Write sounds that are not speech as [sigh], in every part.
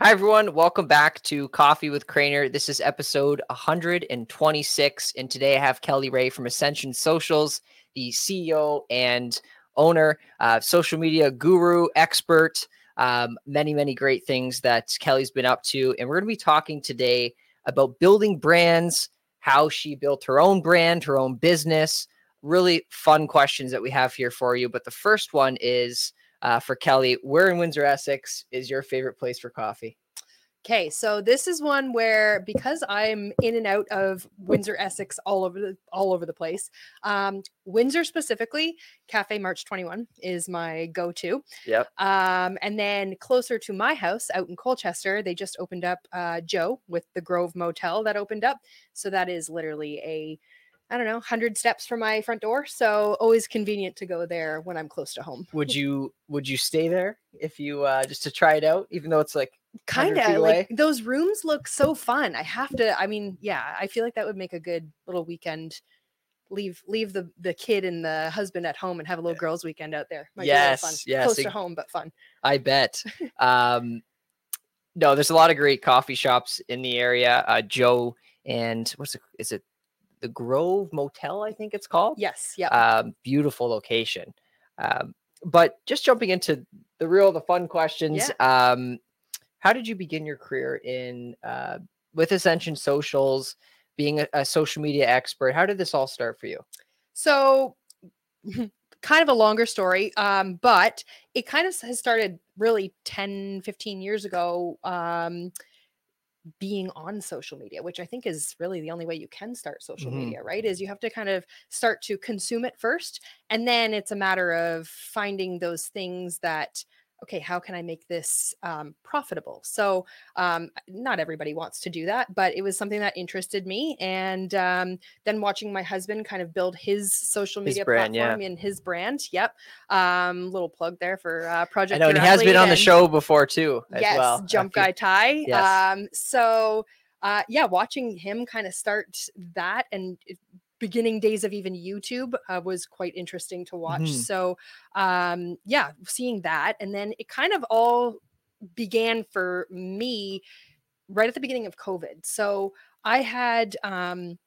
Hi, everyone. Welcome back to Coffee with Crainer. This is episode 126. And today I have Kelly Ray from Ascension Socials, the CEO and owner, uh, social media guru, expert, um, many, many great things that Kelly's been up to. And we're going to be talking today about building brands, how she built her own brand, her own business. Really fun questions that we have here for you. But the first one is uh, for Kelly, where in Windsor, Essex is your favorite place for coffee? Okay, so this is one where because I'm in and out of Windsor, Essex, all over the all over the place. Um, Windsor specifically, Cafe March 21 is my go-to. Yep. Um, and then closer to my house, out in Colchester, they just opened up uh, Joe with the Grove Motel that opened up. So that is literally a I don't know, 100 steps from my front door. So always convenient to go there when I'm close to home. Would you would you stay there if you uh just to try it out, even though it's like Kind of like those rooms look so fun. I have to, I mean, yeah, I feel like that would make a good little weekend. Leave leave the the kid and the husband at home and have a little girls' weekend out there. Might be fun. Yes, yes, Close to home, but fun. I bet. [laughs] um no, there's a lot of great coffee shops in the area. Uh Joe and what's it is it the Grove Motel, I think it's called? Yes, yeah. um, beautiful location. Um, but just jumping into the real, the fun questions. Um, how did you begin your career in uh, with Ascension Socials, being a, a social media expert? How did this all start for you? So, [laughs] kind of a longer story, um, but it kind of has started really 10, 15 years ago. Um, being on social media, which I think is really the only way you can start social Mhm. media, right? Is you have to kind of start to consume it first. And then it's a matter of finding those things that, okay, how can I make this um, profitable? So, um, not everybody wants to do that, but it was something that interested me. And um, then watching my husband kind of build his social His media brand, yeah. platform and his brand. Yep. Um, little plug there for uh, I Project. know, and he has been on the show before too, as yes, well. Jump Guy Ty. Yes. Um, so uh, yeah, watching him kind of start that and beginning days of even YouTube uh, was quite interesting to watch. Mhm. So um, yeah, seeing that, and then it kind of all began for me right at the beginning of COVID. So I had um,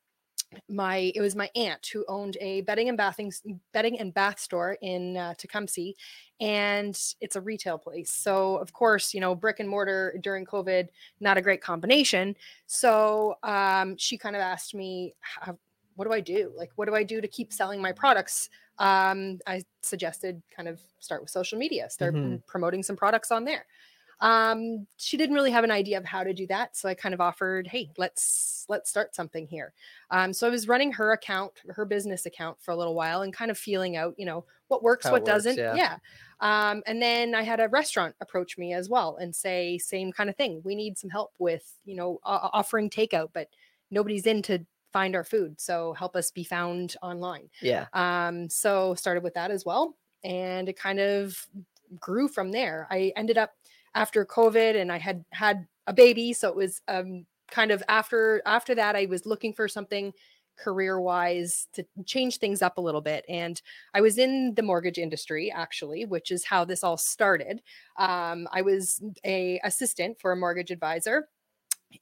my it was my aunt who owned a bedding and bathing bedding and bath store in uh, Tecumseh, and it's a retail place. So of course, you know, brick and mortar during COVID, not a great combination. So um, she kind of asked me, "How- "What do I do? Like, what do I do to keep selling my products?" Um, I suggested kind of start with social media, start Mhm. promoting some products on there um she didn't really have an idea of how to do that so i kind of offered hey let's let's start something here um so i was running her account her business account for a little while and kind of feeling out you know what works How what works, doesn't yeah. um and then i had a restaurant approach me as well and say same kind of thing we need some help with you know o- offering takeout but nobody's in to find our food so help us be found online Yeah. um, so started with that as well. And it kind of grew from there. I ended up after COVID and I had had a baby. So it was um, kind of after after that, I was looking for something career wise to change things up a little bit. And I was in the mortgage industry actually, which is how this all started. Um, I was a assistant for a mortgage advisor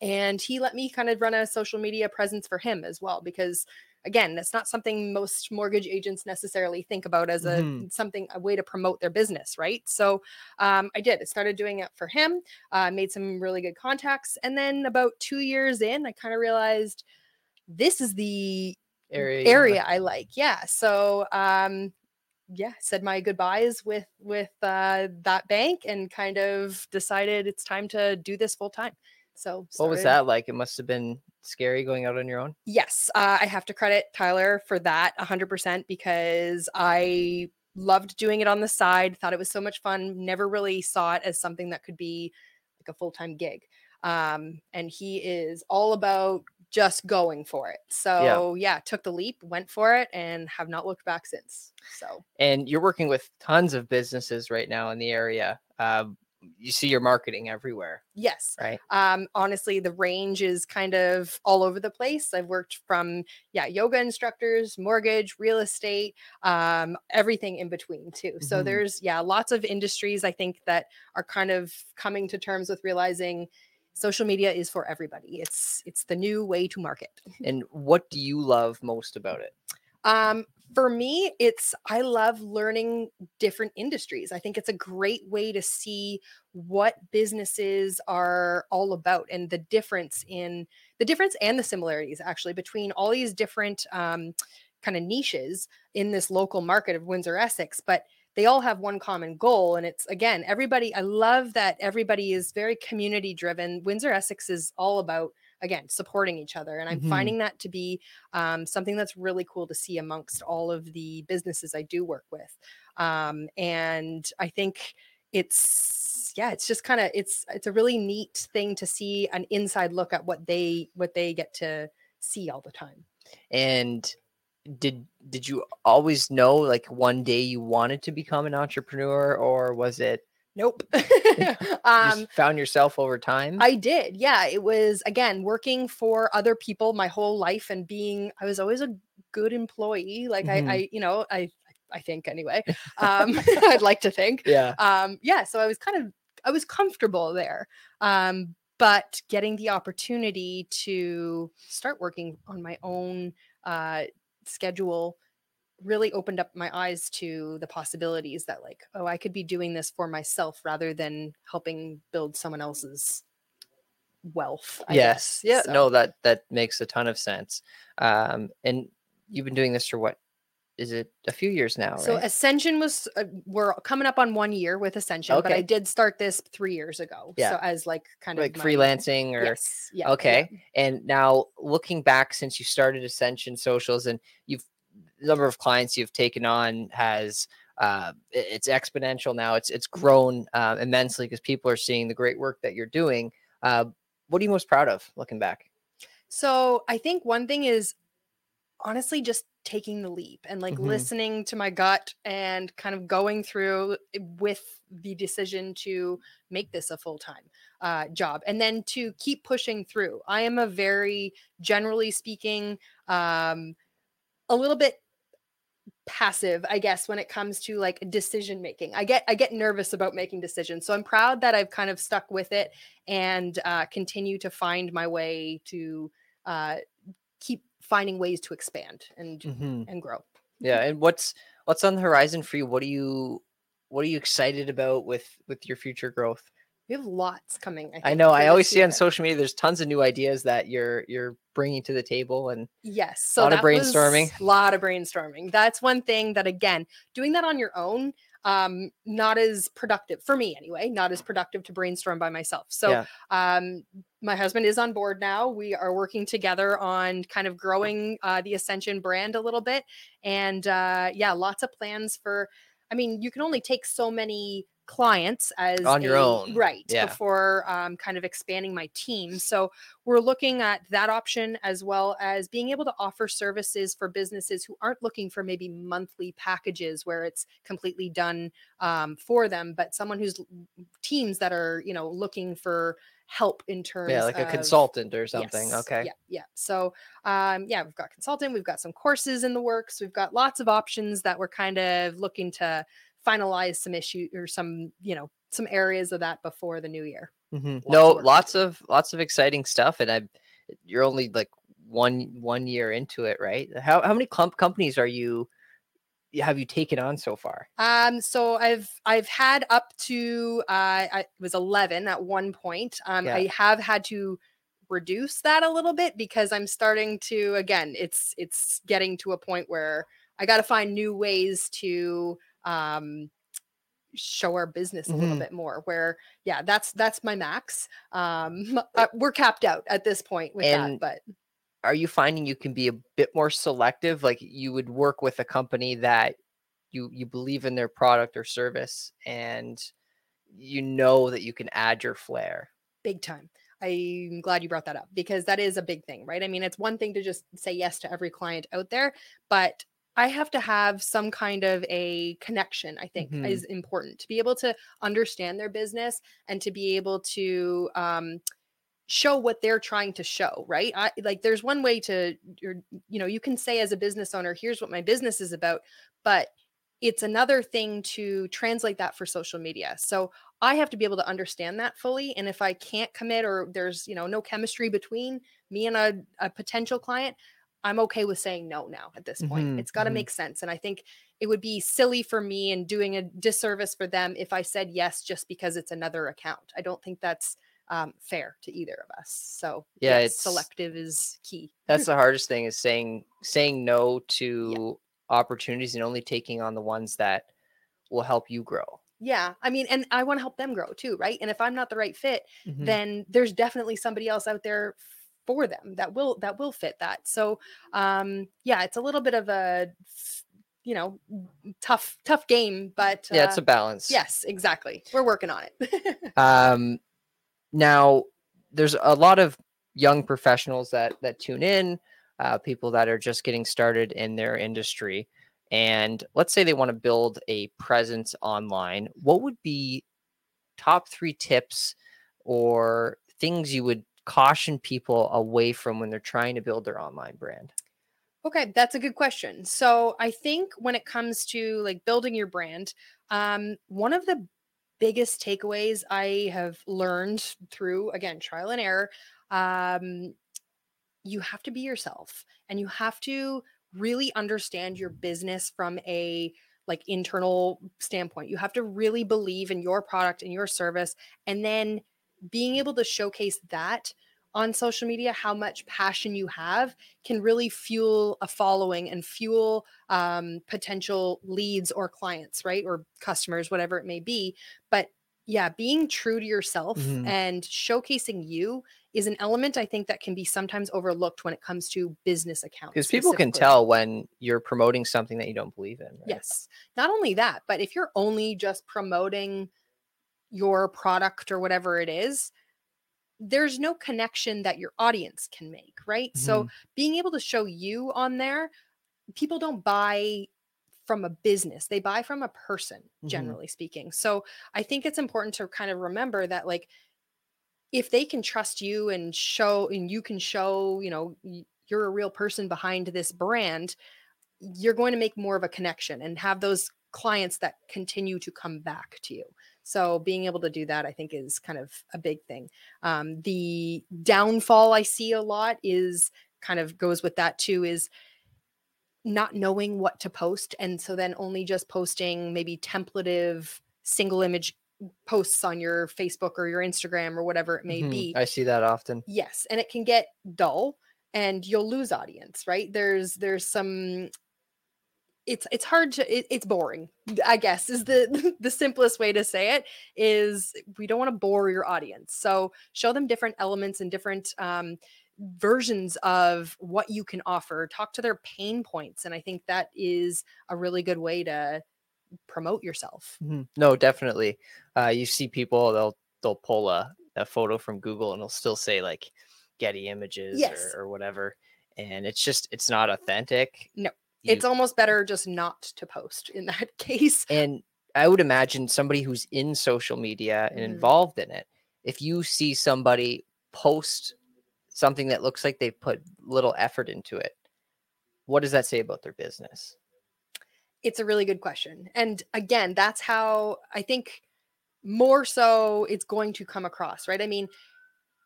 and he let me kind of run a social media presence for him as well because again that's not something most mortgage agents necessarily think about as a Mhm. something a way to promote their business right so um, i did i started doing it for him uh, made some really good contacts and then about two years in i kind of realized this is the Area. area i like yeah so um yeah said my goodbyes with with uh that bank and kind of decided it's time to do this full time so What was that like? It must have been scary going out on your own. Yes, uh, I have to credit Tyler for that 100% because I loved doing it on the side, thought it was so much fun, never really saw it as something that could be like a full time gig. Um, and he is all about just going for it. So, yeah. took the leap, went for it, and have not looked back since. So, and you're working with tons of businesses right now in the area. Uh, you see your marketing everywhere, Yes. right? Um, honestly, the range is kind of all over the place. I've worked from yeah, yoga instructors, mortgage, real estate, um, everything in between too. So Mhm. there's yeah, lots of industries I think that are kind of coming to terms with realizing social media is for everybody. It's it's the new way to market. [laughs] And what do you love most about it? Um, for me, it's I love learning different industries. I think it's a great way to see what businesses are all about and the difference in the difference and the similarities actually between all these different um, kind of niches in this local market of Windsor Essex. But they all have one common goal, and it's again everybody. I love that everybody is very community driven. Windsor Essex is all about again supporting each other, and I'm Mhm. finding that to be um, something that's really cool to see amongst all of the businesses I do work with. Um, and I think it's yeah, it's just kind of it's it's a really neat thing to see an inside look at what they what they get to see all the time. And did did you always know like one day you wanted to become an entrepreneur or was it Nope. [laughs] [laughs] um, just found yourself over time? I did. Yeah. It was, again, working for other people my whole life and being, I was always a good employee. Like Mhm. I, I, you know, I, I think anyway, [laughs] um, I'd like to think. yeah. Um, yeah. So I was kind of, I was comfortable there. Um, but getting the opportunity to start working on my own uh, schedule really opened up my eyes to the possibilities that like oh i could be doing this for myself rather than helping build someone else's wealth I yes. guess. Yeah. So, No, that that makes a ton of sense. Um, and you've been doing this for what? Is it a few years now? so right? ascension was uh, we're coming up on one year with ascension but i did start this three years ago Yeah. so as like kind like of my- freelancing or yes yeah okay. And now looking back since you started Ascension Socials and you've number of clients you've taken on has uh, it's exponential now. It's it's grown uh, immensely because people are seeing the great work that you're doing. Uh, what are you most proud of looking back? So I think one thing is honestly just taking the leap and like Mhm. listening to my gut and kind of going through with the decision to make this a full time uh, job and then to keep pushing through. I am a very, generally speaking, um, a little bit passive i guess when it comes to like decision making i get i get nervous about making decisions so i'm proud that i've kind of stuck with it and uh, continue to find my way to uh, keep finding ways to expand and Mhm. and grow. Yeah, and what's what's on the horizon for you? What are you what are you excited about with with your future growth? We have lots coming. I, I know I always see on social media there's tons of new ideas that you're you're bringing to the table and Yes. So Lot of brainstorming. A lot of brainstorming. That's one thing that again, doing that on your own, um, not as productive for me anyway, not as productive to brainstorm by myself. So Yeah. um my husband is on board now. We are working together on kind of growing uh, the Ascension brand a little bit. And uh yeah, lots of plans for I mean, you can only take so many clients as On your a- own. right Yeah. before um, kind of expanding my team so we're looking at that option as well as being able to offer services for businesses who aren't looking for maybe monthly packages where it's completely done um, for them but someone who's teams that are you know looking for help in terms yeah, like a of- consultant or something. Yes, Okay. Yeah, yeah. So, um, yeah, we've got consultant, we've got some courses in the works, we've got lots of options that we're kind of looking to finalize some issue or some, you know, some areas of that before the new year. Mhm. of No, work. lots of lots of exciting stuff, and I, you're only like one one year into it, right? How how many clump companies are you have you taken on so far? Um, so I've I've had up to uh, I it was eleven at one point. Um, Yeah. I have had to reduce that a little bit because I'm starting to again. It's it's getting to a point where I got to find new ways to um show our business a little Mhm. bit more where yeah that's that's my max um [laughs] uh, we're capped out at this point with And that but Are you finding you can be a bit more selective? Like you would work with a company that you you believe in their product or service, and you know that you can add your flair. big time. I'm glad you brought that up because that is a big thing, right? I mean, it's one thing to just say yes to every client out there, but I have to have some kind of a connection, I think Mhm. is important to be able to understand their business and to be able to um, show what they're trying to show, right? I like there's one way to you're, you know, you can say as a business owner, here's what my business is about, but it's another thing to translate that for social media. So I have to be able to understand that fully. And if I can't commit or there's, you know, no chemistry between me and a, a potential client, I'm okay with saying no now at this point. Mhm, It's got to mhm. make sense. And I think it would be silly for me and doing a disservice for them if I said yes just because it's another account. I don't think that's um, fair to either of us. So Yeah, yes, it's- selective is key. That's the [laughs] hardest thing is saying saying no to opportunities and only taking on the ones that will help you grow. Yeah. I mean, and I want to help them grow too, right? And if I'm not the right fit, Mhm. then there's definitely somebody else out there for them that will that will fit that. So um yeah, it's a little bit of a you know tough tough game, but yeah, it's uh, a balance. yes, exactly. We're working on it. [laughs] Um, now there's a lot of young professionals that that tune in, uh, people that are just getting started in their industry, and let's say they want to build a presence online. What would be top three tips or things you would caution people away from when they're trying to build their online brand? Okay, that's a good question. So I think when it comes to like building your brand, um, one of the biggest takeaways I have learned through again trial and error, um, you have to be yourself and you have to really understand your business from a like internal standpoint. You have to really believe in your product and your service and then being able to showcase that on social media how much passion you have can really fuel a following and fuel um, potential leads or clients, right? Or customers, whatever it may be. But yeah, being true to yourself Mhm. and showcasing you is an element I think that can be sometimes overlooked when it comes to business accounts. Because people can tell when you're promoting something that you don't believe in. right? Yes. Not only that, but if you're only just promoting your product or whatever it is, there's no connection that your audience can make, right? Mm-hmm. So being able to show you on there, people don't buy from a business, they buy from a person, Mhm. generally speaking. So I think it's important to kind of remember that, like, if they can trust you and show, and you can show, you know, you're a real person behind this brand, you're going to make more of a connection and have those clients that continue to come back to you. So being able to do that, I think, is kind of a big thing. Um, the downfall I see a lot is kind of goes with that too is not knowing what to post. And so then only just posting maybe templative single image posts on your Facebook or your Instagram or whatever it may Mhm. be. I see that often. Yes, and it can get dull and you'll lose audience, right? There's there's some it's it's hard to it, it's boring i guess is the [laughs] the simplest way to say it is we don't want to bore your audience so show them different elements and different um, versions of what you can offer talk to their pain points and i think that is a really good way to promote yourself Mhm. No, definitely. Uh, you see people they'll they'll pull a, a photo from Google and they'll still say like Getty Images Yes. or, or whatever, and it's just it's not authentic. No, You- it's almost better just not to post in that [laughs] case and I would imagine somebody who's in social media and Mhm. involved in it, if you see somebody post something that looks like they put little effort into it, what does that say about their business? It's a really good question. And again, that's how I think more so it's going to come across, right? I mean,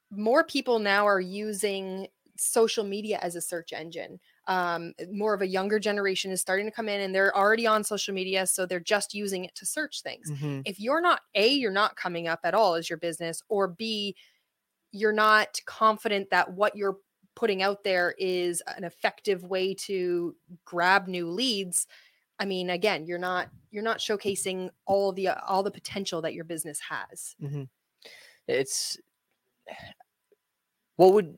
more people now are using social media as a search engine. Um, more of a younger generation is starting to come in and they're already on social media. So they're just using it to search things. Mhm. If you're not, A, you're not coming up at all as your business, or B, you're not confident that what you're putting out there is an effective way to grab new leads i mean again you're not you're not showcasing all the all the potential that your business has It's [sighs] what would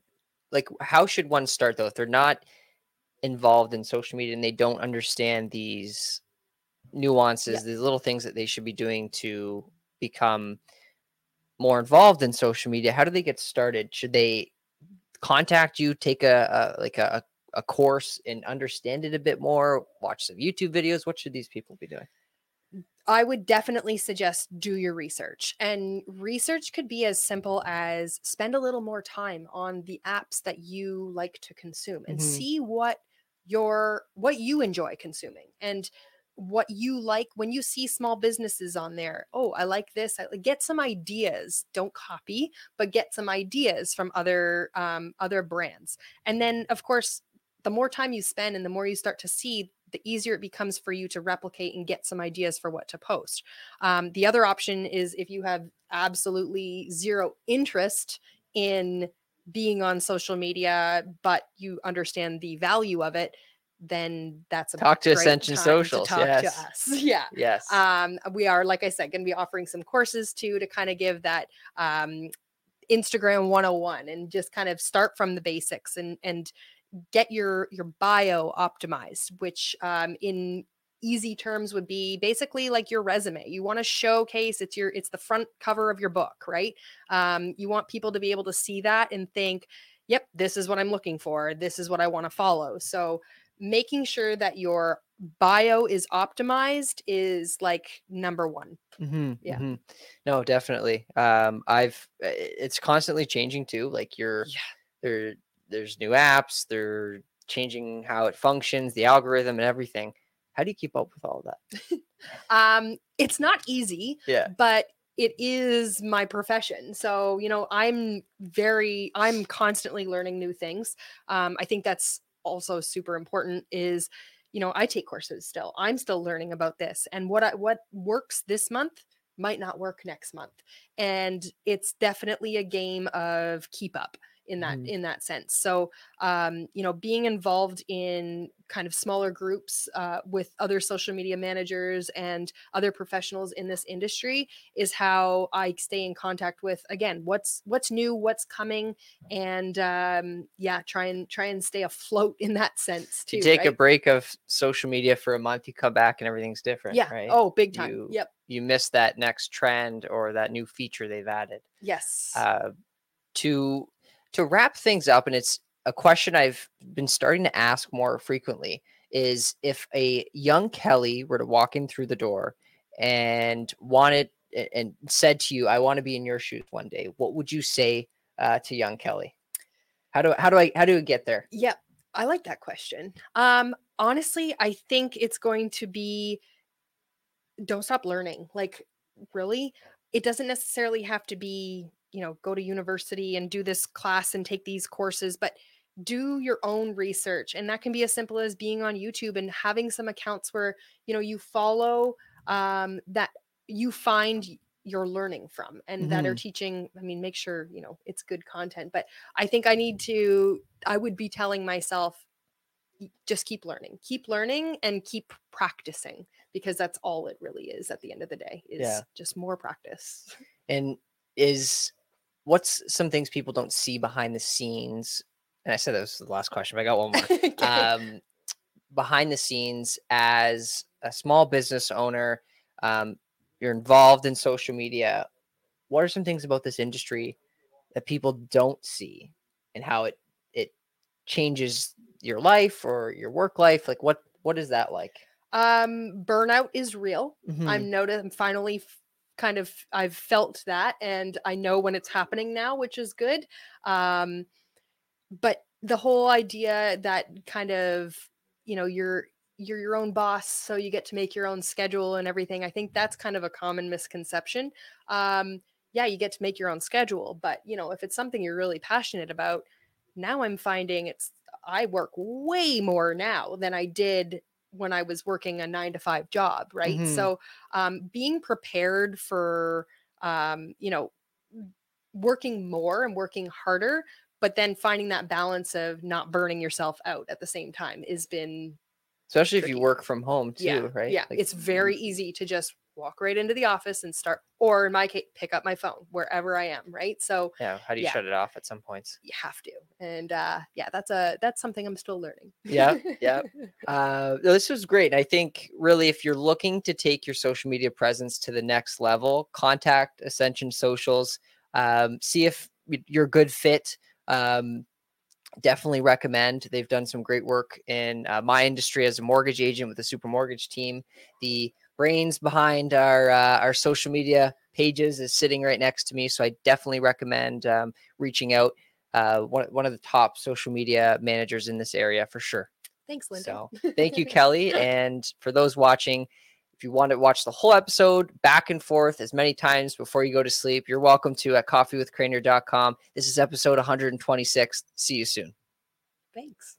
like how should one start though if they're not involved in social media and they don't understand these nuances, these little things that they should be doing to become more involved in social media? How do they get started? Should they contact you, take a, a like a, a course and understand it a bit more? Watch some YouTube videos. What should these people be doing? I would definitely suggest do your research. And research could be as simple as spend a little more time on the apps that you like to consume and Mhm. see what your what you enjoy consuming and what you like when you see small businesses on there. Oh, I like this. I get some ideas. Don't copy, but get some ideas from other um, other brands. And then, of course, the more time you spend and the more you start to see, the easier it becomes for you to replicate and get some ideas for what to post. Um, the other option is if you have absolutely zero interest in being on social media, but you understand the value of it, then that's a Talk to Ascension Socials, To talk yes. to us. [laughs] Yeah. Yes. Um, we are, like I said, going to be offering some courses too to kind of give that um, Instagram 101 and just kind of start from the basics and and get your your bio optimized, which um, in easy terms would be basically like your resume. You want to showcase it's your it's the front cover of your book, right? Um, you want people to be able to see that and think, "Yep, this is what I'm looking for. This is what I want to follow." So making sure that your bio is optimized is like number one. hmm Yeah. No, definitely. Um, I've uh, it's constantly changing too. Like you're Yeah. there, there's new apps. They're changing how it functions, the algorithm, and everything. How do you keep up with all that? [laughs] Um, it's not easy, Yeah. but it is my profession. So, you know, I'm very, I'm constantly learning new things. Um, I think that's also super important is, you know, I take courses still. I'm still learning about this and what I, what works this month might not work next month. And it's definitely a game of keep up in that Mhm. in that sense so um you know being involved in kind of smaller groups uh, with other social media managers and other professionals in this industry is how i stay in contact with again what's what's new what's coming and um yeah try and try and stay afloat in that sense too you take a break of social media for a month, you come back and everything's different. yeah Right. oh big time You- yep You miss that next trend or that new feature they've added. yes uh, to to wrap things up and it's a question i've been starting to ask more frequently is if a young kelly were to walk in through the door and wanted and said to you i want to be in your shoes one day what would you say uh, to young kelly how do how do i how do we get there Yep. I like that question. Um honestly, I think it's going to be don't stop learning. Like really, it doesn't necessarily have to be, you know, go to university and do this class and take these courses, but do your own research and that can be as simple as being on YouTube and having some accounts where, you know, you follow um that you find you're learning from and that are teaching i mean make sure you know it's good content but i think i need to I would be telling myself, just keep learning, keep learning and keep practicing because that's all it really is at the end of the day is Yeah. just more practice. and is what's some things people don't see behind the scenes and i said that was the last question but i got one more [laughs] Okay. um, behind the scenes as a small business owner um, you're involved in social media what are some things about this industry that people don't see and how it it changes your life or your work life like what what is that like um, burnout is real. Mhm. I'm noticed. I'm finally kind of I've felt that, and I know when it's happening now, which is good. Um, but the whole idea that kind of you know you're you're your own boss, so you get to make your own schedule and everything. I think that's kind of a common misconception. Um, yeah, you get to make your own schedule, but you know if it's something you're really passionate about, now I'm finding it's I work way more now than I did when I was working a nine to five job, right? Mhm. So um, being prepared for, um, you know, working more and working harder, but then finding that balance of not burning yourself out at the same time has been, especially if you work from home too yeah, right yeah. Like, it's very easy to just walk right into the office and start, or in my case, pick up my phone wherever I am, right? So yeah how do you yeah. shut it off at some points you have to, and uh, yeah, that's a that's something I'm still learning. Yeah, yeah. [laughs] Uh, this was great. I think really, if you're looking to take your social media presence to the next level, contact Ascension Socials. Um, see if you're a good fit. Um, definitely recommend. They've done some great work in uh, my industry as a mortgage agent with the Super Mortgage team. The brains behind our uh, our social media pages is sitting right next to me, so I definitely recommend um, reaching out. Uh, one one of the top social media managers in this area for sure. Thanks, Linda. So thank you, [laughs] Kelly, and for those watching. If you want to watch the whole episode back and forth as many times before you go to sleep, you're welcome to at coffeewithcrainer.com. This is episode 126. See you soon. Thanks.